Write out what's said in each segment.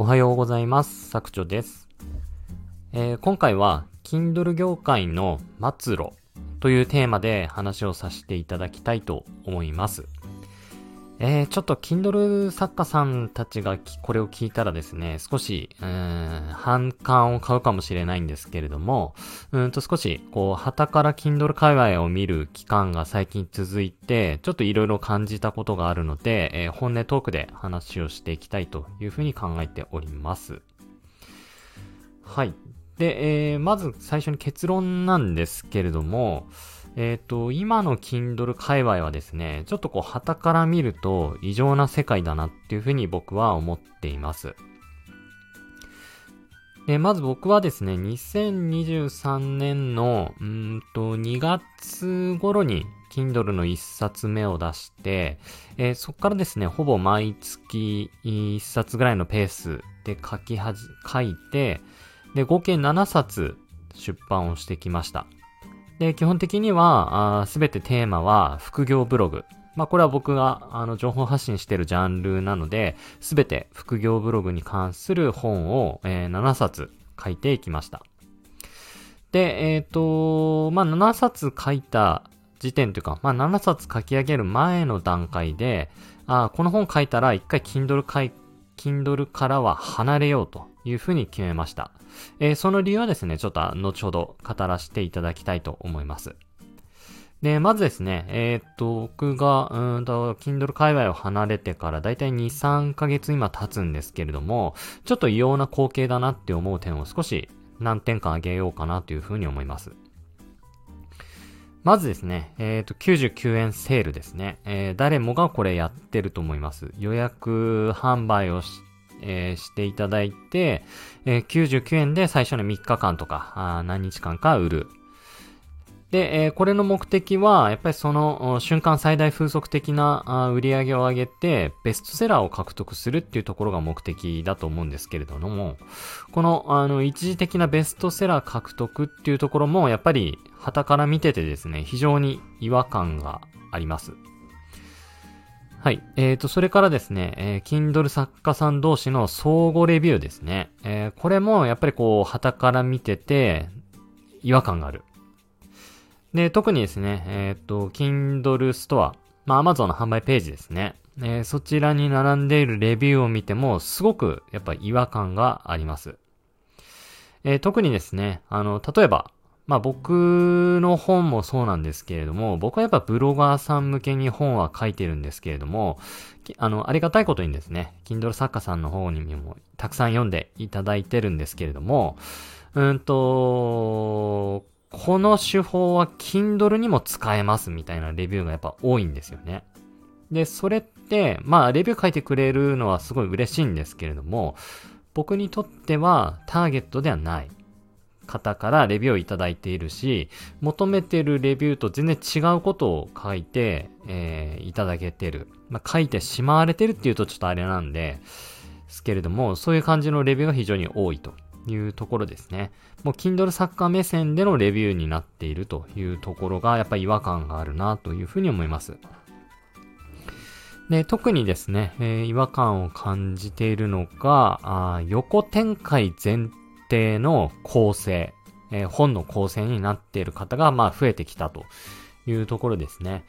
おはようございます。作長です。えー、今回は Kindle 業界の末路というテーマで話をさせていただきたいと思います。えー、ちょっと Kindle 作家さんたちがこれを聞いたらですね、少し、うん、反感を買うかもしれないんですけれども、うんと少し、こう、旗から Kindle 界隈を見る期間が最近続いて、ちょっといろいろ感じたことがあるので、えー、本音トークで話をしていきたいというふうに考えております。はい。で、えー、まず最初に結論なんですけれども、えっ、ー、と、今の Kindle 界隈はですね、ちょっとこう、旗から見ると異常な世界だなっていうふうに僕は思っています。で、まず僕はですね、2023年の、うんと、2月頃に Kindle の1冊目を出して、えー、そこからですね、ほぼ毎月1冊ぐらいのペースで書きはじ、書いて、で、合計7冊出版をしてきました。で、基本的には、すべてテーマは副業ブログ。まあ、これは僕が、あの、情報発信してるジャンルなので、すべて副業ブログに関する本を、えー、7冊書いていきました。で、えっ、ー、と、まあ、7冊書いた時点というか、まあ、7冊書き上げる前の段階で、あこの本書いたら一回 Kindle 書い Kindle からは離れようというふうに決めました。えー、その理由はですね、ちょっと後ほど語らせていただきたいと思います。で、まずですね、えー、っと、僕が、うんと、Kindle 界隈を離れてからだいたい2、3ヶ月今経つんですけれども、ちょっと異様な光景だなって思う点を少し何点か挙げようかなというふうに思います。まずですね、えっ、と、99円セールですね。えー、誰もがこれやってると思います。予約販売をしえー、していただいて、えー、99円で最初の3日間とか、何日間か売る。で、えー、これの目的は、やっぱりその瞬間最大風速的な売り上げを上げて、ベストセラーを獲得するっていうところが目的だと思うんですけれども、この、あの、一時的なベストセラー獲得っていうところも、やっぱり、旗から見ててですね、非常に違和感があります。はい。えっ、ー、と、それからですね、えー、Kindle 作家さん同士の相互レビューですね。えー、これもやっぱりこう、旗から見てて、違和感がある。で、特にですね、えっ、ー、と、Kindle ストア、まあ、Amazon の販売ページですね。えー、そちらに並んでいるレビューを見ても、すごくやっぱ違和感があります。えー、特にですね、あの、例えば、まあ僕の本もそうなんですけれども、僕はやっぱブロガーさん向けに本は書いてるんですけれども、あの、ありがたいことにですね、Kindle 作家さんの方にもたくさん読んでいただいてるんですけれども、うんと、この手法は Kindle にも使えますみたいなレビューがやっぱ多いんですよね。で、それって、まあレビュー書いてくれるのはすごい嬉しいんですけれども、僕にとってはターゲットではない。方からレビューをいただいているし、求めてるレビューと全然違うことを書いて、えー、いただけてる。まあ、書いてしまわれてるっていうとちょっとあれなんで、すけれども、そういう感じのレビューが非常に多いというところですね。もう Kindle 作家目線でのレビューになっているというところが、やっぱり違和感があるなというふうに思います。で、特にですね、えー、違和感を感じているのが、あ横展開前定の構成、えー、本の構成になっている方が、まあ、増えてきたというところですね。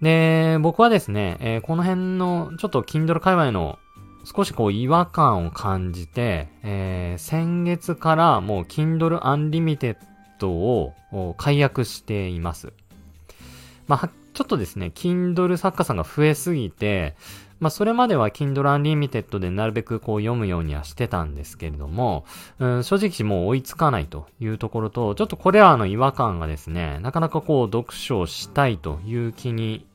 で、僕はですね、えー、この辺の、ちょっと Kindle 界隈の少しこう違和感を感じて、えー、先月からもう Kindle Unlimited を解約しています。まあ、ちょっとですね、Kindle 作家さんが増えすぎて、まあ、それまでは Kindle Unlimited でなるべくこう読むようにはしてたんですけれども、うん、正直もう追いつかないというところと、ちょっとこれらの違和感がですね、なかなかこう読書をしたいという気に、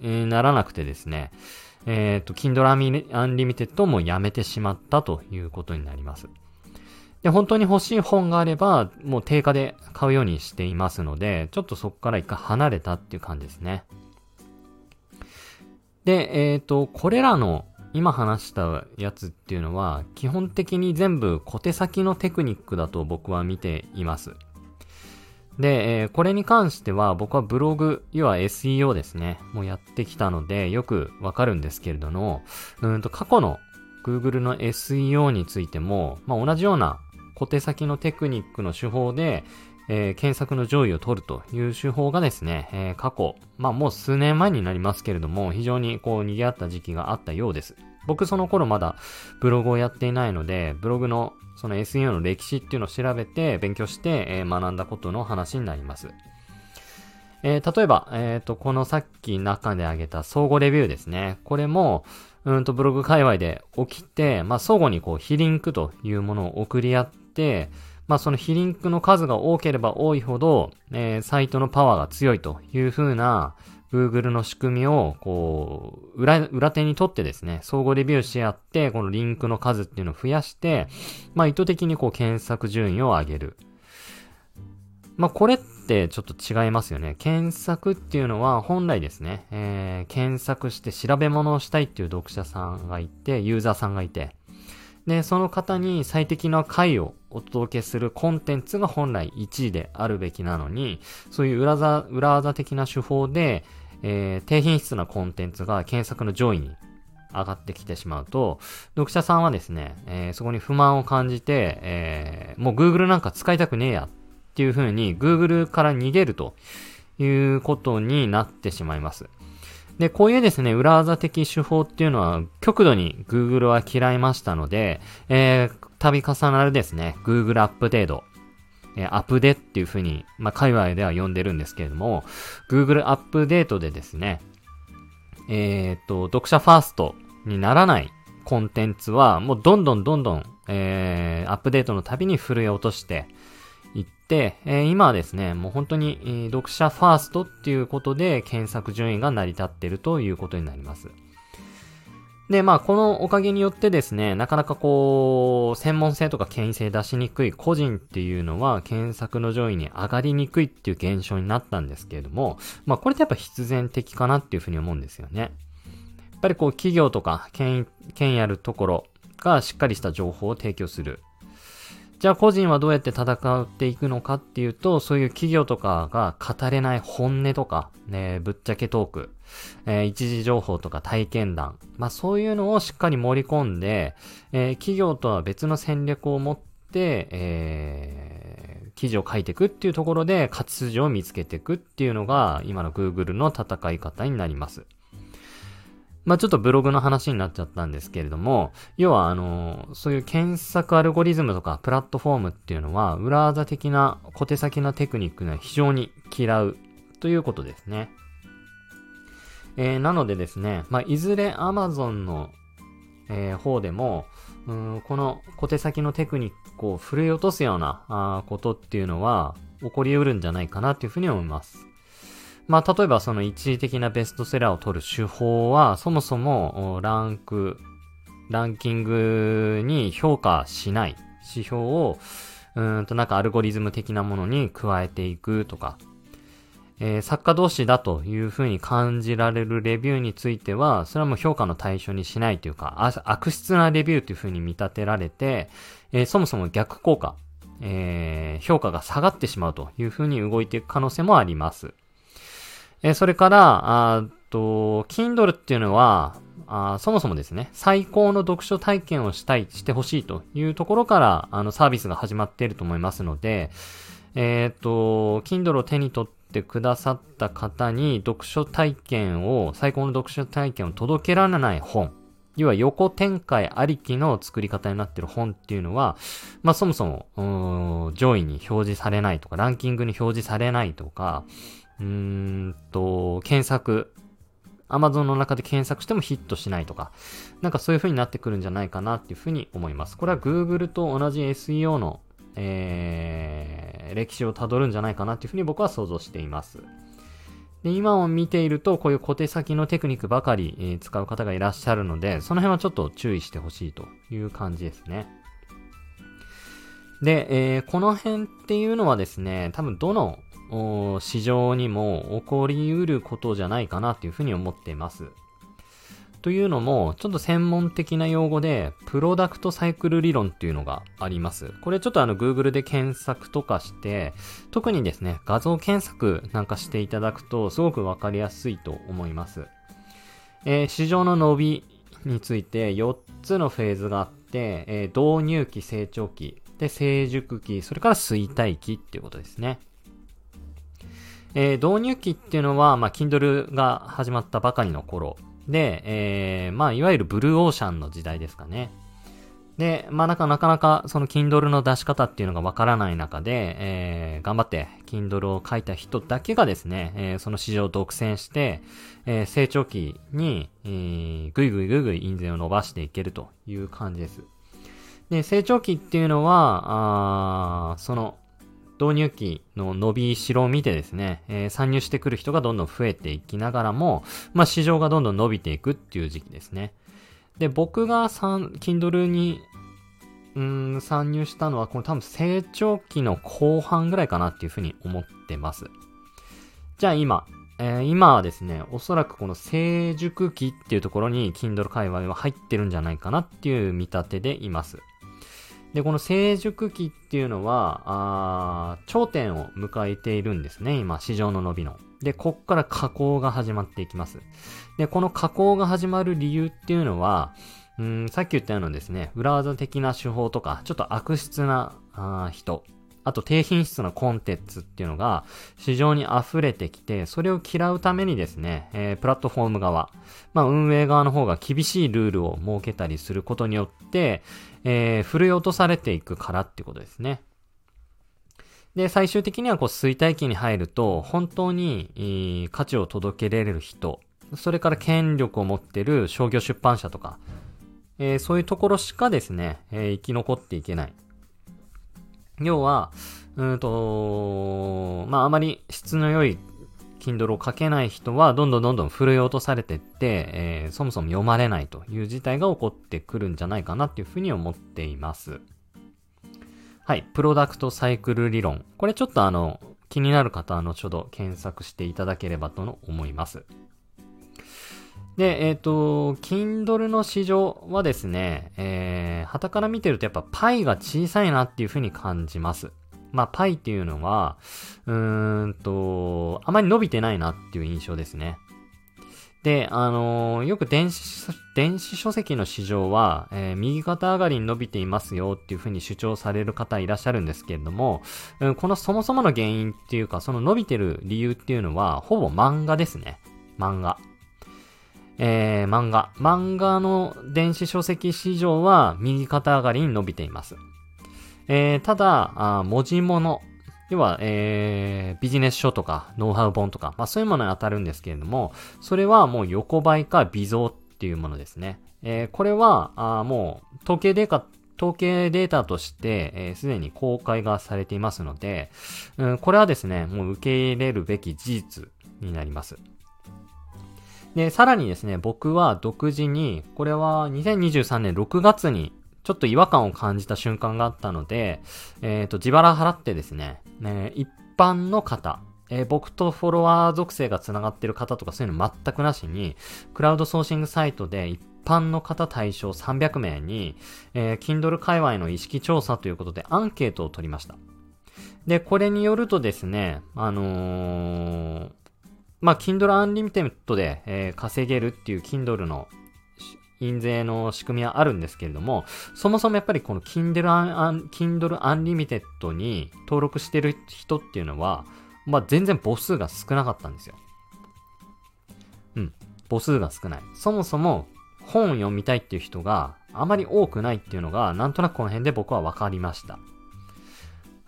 ならなくてですね、えっ、ー、と、Kindle Unlimited もやめてしまったということになります。で、本当に欲しい本があれば、もう定価で買うようにしていますので、ちょっとそこから一回離れたっていう感じですね。で、えっ、ー、と、これらの今話したやつっていうのは、基本的に全部小手先のテクニックだと僕は見ています。で、えー、これに関しては僕はブログ、要は SEO ですね、もうやってきたのでよくわかるんですけれども、うんと過去の Google の SEO についても、まあ、同じような小手先のテクニックの手法で、えー、検索の上位を取るという手法がですね、えー、過去、まあもう数年前になりますけれども、非常にこう賑わった時期があったようです。僕その頃まだブログをやっていないので、ブログのその SEO の歴史っていうのを調べて勉強して、えー、学んだことの話になります。えー、例えば、えっ、ー、と、このさっき中で挙げた相互レビューですね。これも、うんとブログ界隈で起きて、まあ、相互にこう、非リンクというものを送り合って、まあ、その非リンクの数が多ければ多いほど、えー、サイトのパワーが強いという風な、Google の仕組みを、こう、裏、裏手にとってですね、相互レビューし合って、このリンクの数っていうのを増やして、まあ、意図的にこう、検索順位を上げる。まあ、これってちょっと違いますよね。検索っていうのは本来ですね、えー、検索して調べ物をしたいっていう読者さんがいて、ユーザーさんがいて、で、その方に最適な回をお届けするコンテンツが本来1位であるべきなのに、そういう裏技、裏技的な手法で、えー、低品質なコンテンツが検索の上位に上がってきてしまうと、読者さんはですね、えー、そこに不満を感じて、えー、もう Google なんか使いたくねえやっていう風に Google から逃げるということになってしまいます。で、こういうですね、裏技的手法っていうのは極度に Google は嫌いましたので、えー、度重なるですね、Google アップデート、え、アップデっていう風に、まあ、界隈では呼んでるんですけれども、Google アップデートでですね、えー、っと、読者ファーストにならないコンテンツは、もうどんどんどんどん、えー、アップデートのたびに震え落として、いって、えー、今はですね、もう本当に、えー、読者ファーストっていうことで検索順位が成り立っているということになります。で、まあ、このおかげによってですね、なかなかこう、専門性とか権威性出しにくい個人っていうのは、検索の上位に上がりにくいっていう現象になったんですけれども、まあ、これってやっぱ必然的かなっていうふうに思うんですよね。やっぱりこう、企業とか権威、権威あるところがしっかりした情報を提供する。じゃあ個人はどうやって戦っていくのかっていうと、そういう企業とかが語れない本音とか、ね、ぶっちゃけトーク、えー、一時情報とか体験談、まあそういうのをしっかり盛り込んで、えー、企業とは別の戦略を持って、えー、記事を書いていくっていうところで活筋を見つけていくっていうのが今の Google の戦い方になります。まあちょっとブログの話になっちゃったんですけれども、要はあの、そういう検索アルゴリズムとかプラットフォームっていうのは、裏技的な小手先なテクニックが非常に嫌うということですね。えー、なのでですね、まあいずれ Amazon の、えー、方でも、うんこの小手先のテクニックを振り落とすようなあことっていうのは起こり得るんじゃないかなっていうふうに思います。まあ、例えばその一時的なベストセラーを取る手法は、そもそもランク、ランキングに評価しない指標を、うんとなんかアルゴリズム的なものに加えていくとか、えー、作家同士だというふうに感じられるレビューについては、それはもう評価の対象にしないというか、悪質なレビューというふうに見立てられて、えー、そもそも逆効果、えー、評価が下がってしまうというふうに動いていく可能性もあります。えー、それから、あと、Kindle っていうのは、あそもそもですね、最高の読書体験をしたい、してほしいというところから、あの、サービスが始まっていると思いますので、えっ、ー、と、Kindle を手に取ってくださった方に、読書体験を、最高の読書体験を届けられない本、要は横展開ありきの作り方になっている本っていうのは、まあそもそも、上位に表示されないとか、ランキングに表示されないとか、うんと、検索、Amazon の中で検索してもヒットしないとか、なんかそういう風になってくるんじゃないかなっていう風に思います。これは Google と同じ SEO の、えー、歴史をたどるんじゃないかなっていう風に僕は想像しています。で今を見ていると、こういう小手先のテクニックばかり、えー、使う方がいらっしゃるので、その辺はちょっと注意してほしいという感じですね。で、えー、この辺っていうのはですね、多分どの市場にも起こりうることじゃないかなっていうふうに思っています。というのも、ちょっと専門的な用語で、プロダクトサイクル理論っていうのがあります。これちょっとあの Google で検索とかして、特にですね、画像検索なんかしていただくと、すごくわかりやすいと思います。えー、市場の伸びについて4つのフェーズがあって、えー、導入期、成長期、で、成熟期、それから衰退期っていうことですね。えー、導入期っていうのは、まあ、Kindle が始まったばかりの頃で、えー、まあ、いわゆるブルーオーシャンの時代ですかね。で、まあ、なかなかその Kindle の出し方っていうのがわからない中で、えー、頑張って Kindle を書いた人だけがですね、えー、その市場を独占して、えー、成長期に、えー、ぐいぐいぐいぐい印税を伸ばしていけるという感じです。で、成長期っていうのは、あその導入期の伸びしろを見てですね、えー、参入してくる人がどんどん増えていきながらも、まあ、市場がどんどん伸びていくっていう時期ですね。で、僕が Kindle に、うん、参入したのは、この多分成長期の後半ぐらいかなっていうふうに思ってます。じゃあ今、えー、今はですね、おそらくこの成熟期っていうところに Kindle 界隈は入ってるんじゃないかなっていう見立てでいます。で、この成熟期っていうのは、あ頂点を迎えているんですね、今、市場の伸びの。で、こっから加工が始まっていきます。で、この加工が始まる理由っていうのは、うん、さっき言ったようなですね、裏技的な手法とか、ちょっと悪質なあ人、あと低品質なコンテンツっていうのが市場に溢れてきて、それを嫌うためにですね、えー、プラットフォーム側、まあ運営側の方が厳しいルールを設けたりすることによって、えー、振り落とされていくからってことですね。で、最終的にはこう衰退期に入ると、本当に、価値を届けられる人、それから権力を持ってる商業出版社とか、えー、そういうところしかですね、えー、生き残っていけない。要は、うんと、まあ、あまり質の良い Kindle を書けない人は、どんどんどんどん振い落とされてって、えー、そもそも読まれないという事態が起こってくるんじゃないかなっていうふうに思っています。はい。プロダクトサイクル理論。これちょっとあの、気になる方は後ほど検索していただければと思います。で、えっ、ー、と、Kindle の市場はですね、えー、旗から見てるとやっぱパイが小さいなっていう風に感じます。まあ、パイっていうのは、うーんと、あまり伸びてないなっていう印象ですね。で、あのー、よく電子、電子書籍の市場は、えー、右肩上がりに伸びていますよっていうふうに主張される方いらっしゃるんですけれども、うん、このそもそもの原因っていうか、その伸びてる理由っていうのは、ほぼ漫画ですね。漫画。えー、漫画。漫画の電子書籍市場は右肩上がりに伸びています。えー、ただ、文字物。要は、えー、ビジネス書とか、ノウハウ本とか、まあそういうものに当たるんですけれども、それはもう横ばいか微増っていうものですね。えー、これは、あもう、統計データ、統計データとして、えー、すでに公開がされていますので、うん、これはですね、もう受け入れるべき事実になります。で、さらにですね、僕は独自に、これは2023年6月にちょっと違和感を感じた瞬間があったので、えっ、ー、と、自腹払ってですね、ね一般の方、えー、僕とフォロワー属性が繋がってる方とかそういうの全くなしに、クラウドソーシングサイトで一般の方対象300名に、えー、Kindle 界隈の意識調査ということでアンケートを取りました。で、これによるとですね、あのー、まあ、Kindle Unlimited で、えー、稼げるっていう Kindle の印税の仕組みはあるんですけれども、そもそもやっぱりこの Kindle, Un Kindle Unlimited に登録してる人っていうのは、まあ、全然母数が少なかったんですよ。うん。母数が少ない。そもそも本を読みたいっていう人があまり多くないっていうのが、なんとなくこの辺で僕は分かりました。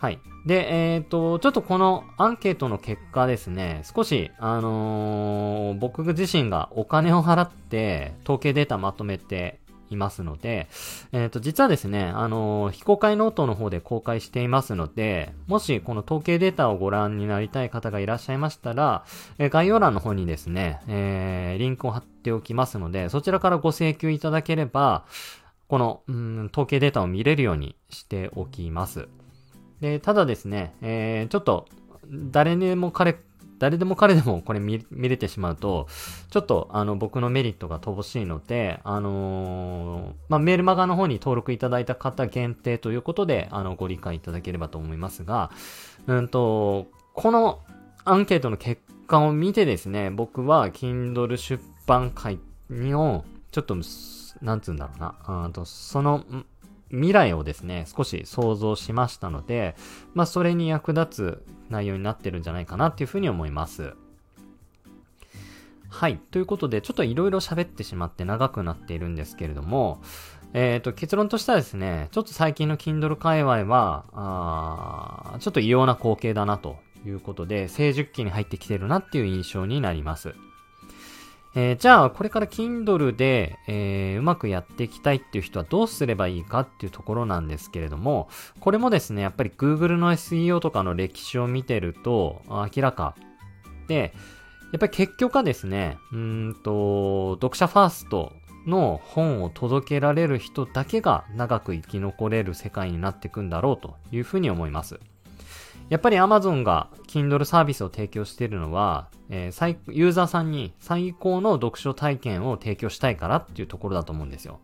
はい。で、えっ、ー、と、ちょっとこのアンケートの結果ですね、少し、あのー、僕自身がお金を払って統計データまとめていますので、えっ、ー、と、実はですね、あの非公開ノートの方で公開していますので、もしこの統計データをご覧になりたい方がいらっしゃいましたら、え概要欄の方にですね、えリンクを貼っておきますので、そちらからご請求いただければ、この、うん、統計データを見れるようにしておきます。で、ただですね、えー、ちょっと、誰でも彼、誰でも彼でもこれ見れてしまうと、ちょっとあの僕のメリットが乏しいので、あのー、まあ、メールマガの方に登録いただいた方限定ということで、あの、ご理解いただければと思いますが、うんと、このアンケートの結果を見てですね、僕は Kindle 出版会にをちょっとなんつうんだろうな、うんとその未来をですね、少し想像しましたので、まあ、それに役立つ内容になってるんじゃないかなっていうふうに思います。はい。ということで、ちょっといろいろ喋ってしまって長くなっているんですけれども、えっ、ー、と、結論としてはですね、ちょっと最近の Kindle 界隈は、あちょっと異様な光景だなということで、成熟期に入ってきてるなっていう印象になります。えー、じゃあ、これから Kindle で、えー、うまくやっていきたいっていう人はどうすればいいかっていうところなんですけれども、これもですね、やっぱり Google の SEO とかの歴史を見てると明らかで、やっぱり結局はですね、うんと、読者ファーストの本を届けられる人だけが長く生き残れる世界になっていくんだろうというふうに思います。やっぱり Amazon が Kindle サービスを提供しているのは、えー、ユーザーさんに最高の読書体験を提供したいからっていうところだと思うんですよ。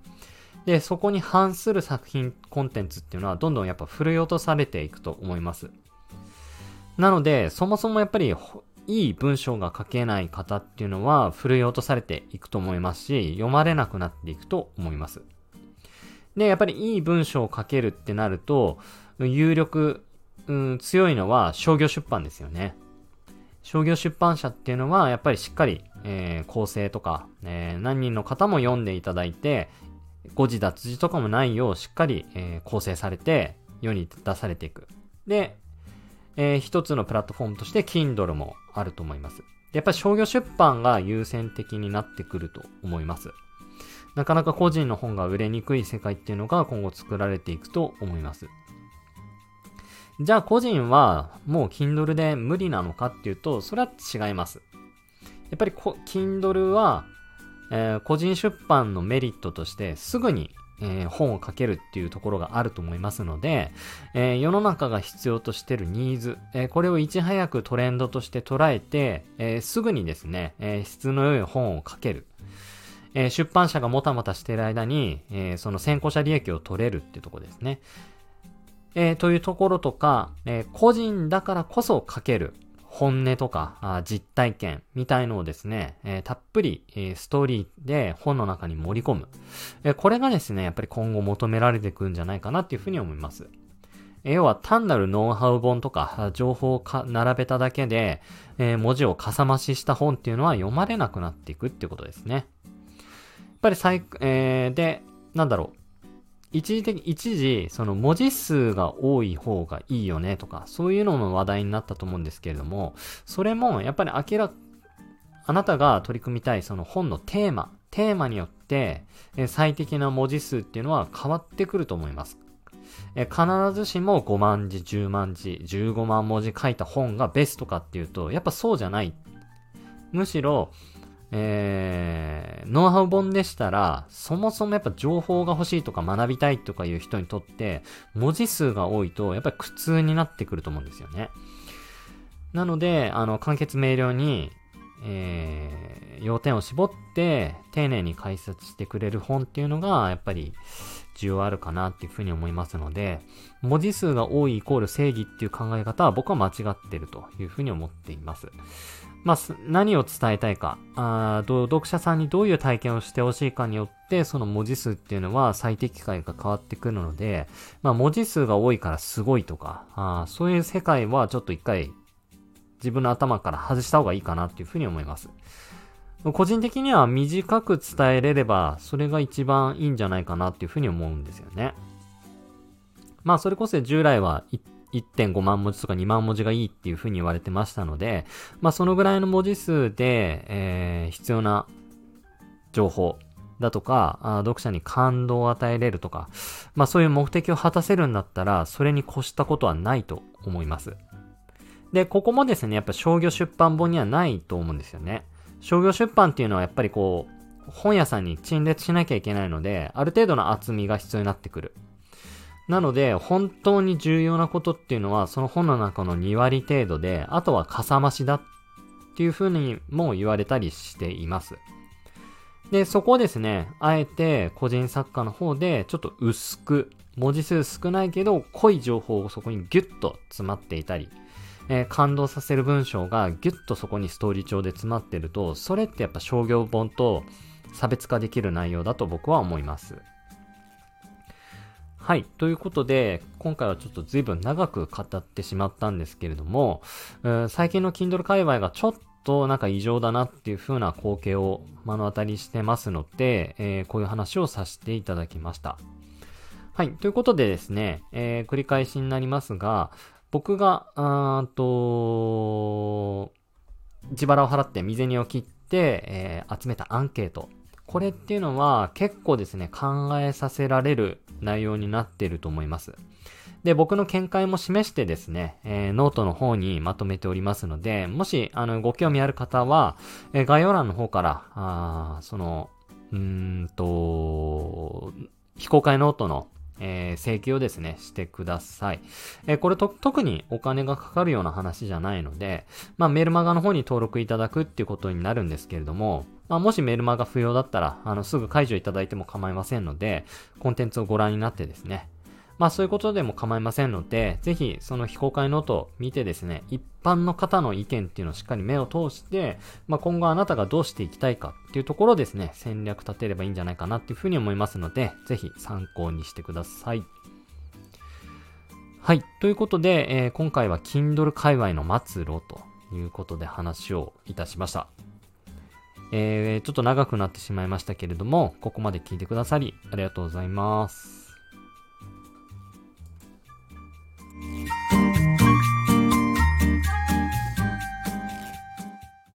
で、そこに反する作品、コンテンツっていうのはどんどんやっぱ振り落とされていくと思います。なので、そもそもやっぱりいい文章が書けない方っていうのは振り落とされていくと思いますし、読まれなくなっていくと思います。で、やっぱりいい文章を書けるってなると、有力うん、強いのは商業出版ですよね。商業出版社っていうのは、やっぱりしっかり、えー、構成とか、えー、何人の方も読んでいただいて、誤字脱字とかもないようしっかり、えー、構成されて世に出されていく。で、えー、一つのプラットフォームとして Kindle もあると思います。やっぱり商業出版が優先的になってくると思います。なかなか個人の本が売れにくい世界っていうのが今後作られていくと思います。じゃあ個人はもう Kindle で無理なのかっていうと、それは違います。やっぱり Kindle は、えー、個人出版のメリットとしてすぐに、えー、本を書けるっていうところがあると思いますので、えー、世の中が必要としてるニーズ、えこれをいち早くトレンドとして捉えて、えすぐにですね、え質の良い本を書ける。え出版社がもたもたしている間に、えその先行者利益を取れるっていうところですね。えー、というところとか、えー、個人だからこそ書ける本音とかあ実体験みたいのをですね、えー、たっぷり、えストーリーで本の中に盛り込む、えこれがですね、やっぱり今後求められていくんじゃないかなっていうふうに思います。え要は単なるノウハウ本とか情報を並べただけで、え文字をかさ増しした本っていうのは読まれなくなっていくっていうことですね。やっぱり最、えー、で、なんだろう。一時的、一時、その文字数が多い方がいいよねとか、そういうのも話題になったと思うんですけれども、それもやっぱり明らか、あなたが取り組みたいその本のテーマ、テーマによって、え最適な文字数っていうのは変わってくると思います。え必ずしも5万字、10万字、15万文字書いた本がベストかっていうと、やっぱそうじゃない。むしろ、えー、ノウハウ本でしたら、そもそもやっぱ情報が欲しいとか学びたいとかいう人にとって、文字数が多いと、やっぱり苦痛になってくると思うんですよね。なので、あの、簡潔明瞭に、えー、要点を絞って、丁寧に解説してくれる本っていうのが、やっぱり、需要あるかなっていうふうに思いますので、文字数が多いイコール正義っていう考え方は僕は間違ってるというふうに思っています。まあ、何を伝えたいかあ、読者さんにどういう体験をしてほしいかによって、その文字数っていうのは最適解が変わってくるので、まあ、文字数が多いからすごいとか、あそういう世界はちょっと一回自分の頭から外した方がいいかなっていうふうに思います。個人的には短く伝えれれば、それが一番いいんじゃないかなっていうふうに思うんですよね。まあ、それこそ従来は1.5万文字とか2万文字がいいっていう風に言われてましたので、まあそのぐらいの文字数で、えー、必要な情報だとか、読者に感動を与えれるとか、まあそういう目的を果たせるんだったら、それに越したことはないと思います。で、ここもですね、やっぱ商業出版本にはないと思うんですよね。商業出版っていうのはやっぱりこう、本屋さんに陳列しなきゃいけないので、ある程度の厚みが必要になってくる。なので、本当に重要なことっていうのは、その本の中の2割程度で、あとはかさ増しだっていうふうにも言われたりしています。で、そこをですね、あえて個人作家の方でちょっと薄く、文字数少ないけど濃い情報をそこにギュッと詰まっていたり、えー、感動させる文章がギュッとそこにストーリー帳で詰まってると、それってやっぱ商業本と差別化できる内容だと僕は思います。はい。ということで、今回はちょっと随分長く語ってしまったんですけれども、最近の Kindle 界隈がちょっとなんか異常だなっていう風な光景を目の当たりしてますので、えー、こういう話をさせていただきました。はい。ということでですね、えー、繰り返しになりますが、僕が、あと、自腹を払って未銭を切って、えー、集めたアンケート。これっていうのは結構ですね、考えさせられる内容になっていると思います。で、僕の見解も示してですね、えー、ノートの方にまとめておりますので、もし、あの、ご興味ある方は、えー、概要欄の方から、あその、うんと、非公開ノートのえー、請求をですね、してください。えー、これと、特にお金がかかるような話じゃないので、まあ、メルマガの方に登録いただくっていうことになるんですけれども、まあ、もしメルマガ不要だったら、あの、すぐ解除いただいても構いませんので、コンテンツをご覧になってですね、まあそういうことでも構いませんので、ぜひその非公開ノートを見てですね、一般の方の意見っていうのをしっかり目を通して、まあ今後あなたがどうしていきたいかっていうところですね、戦略立てればいいんじゃないかなっていうふうに思いますので、ぜひ参考にしてください。はい。ということで、えー、今回は Kindle 界隈の末路ということで話をいたしました。えー、ちょっと長くなってしまいましたけれども、ここまで聞いてくださり、ありがとうございます。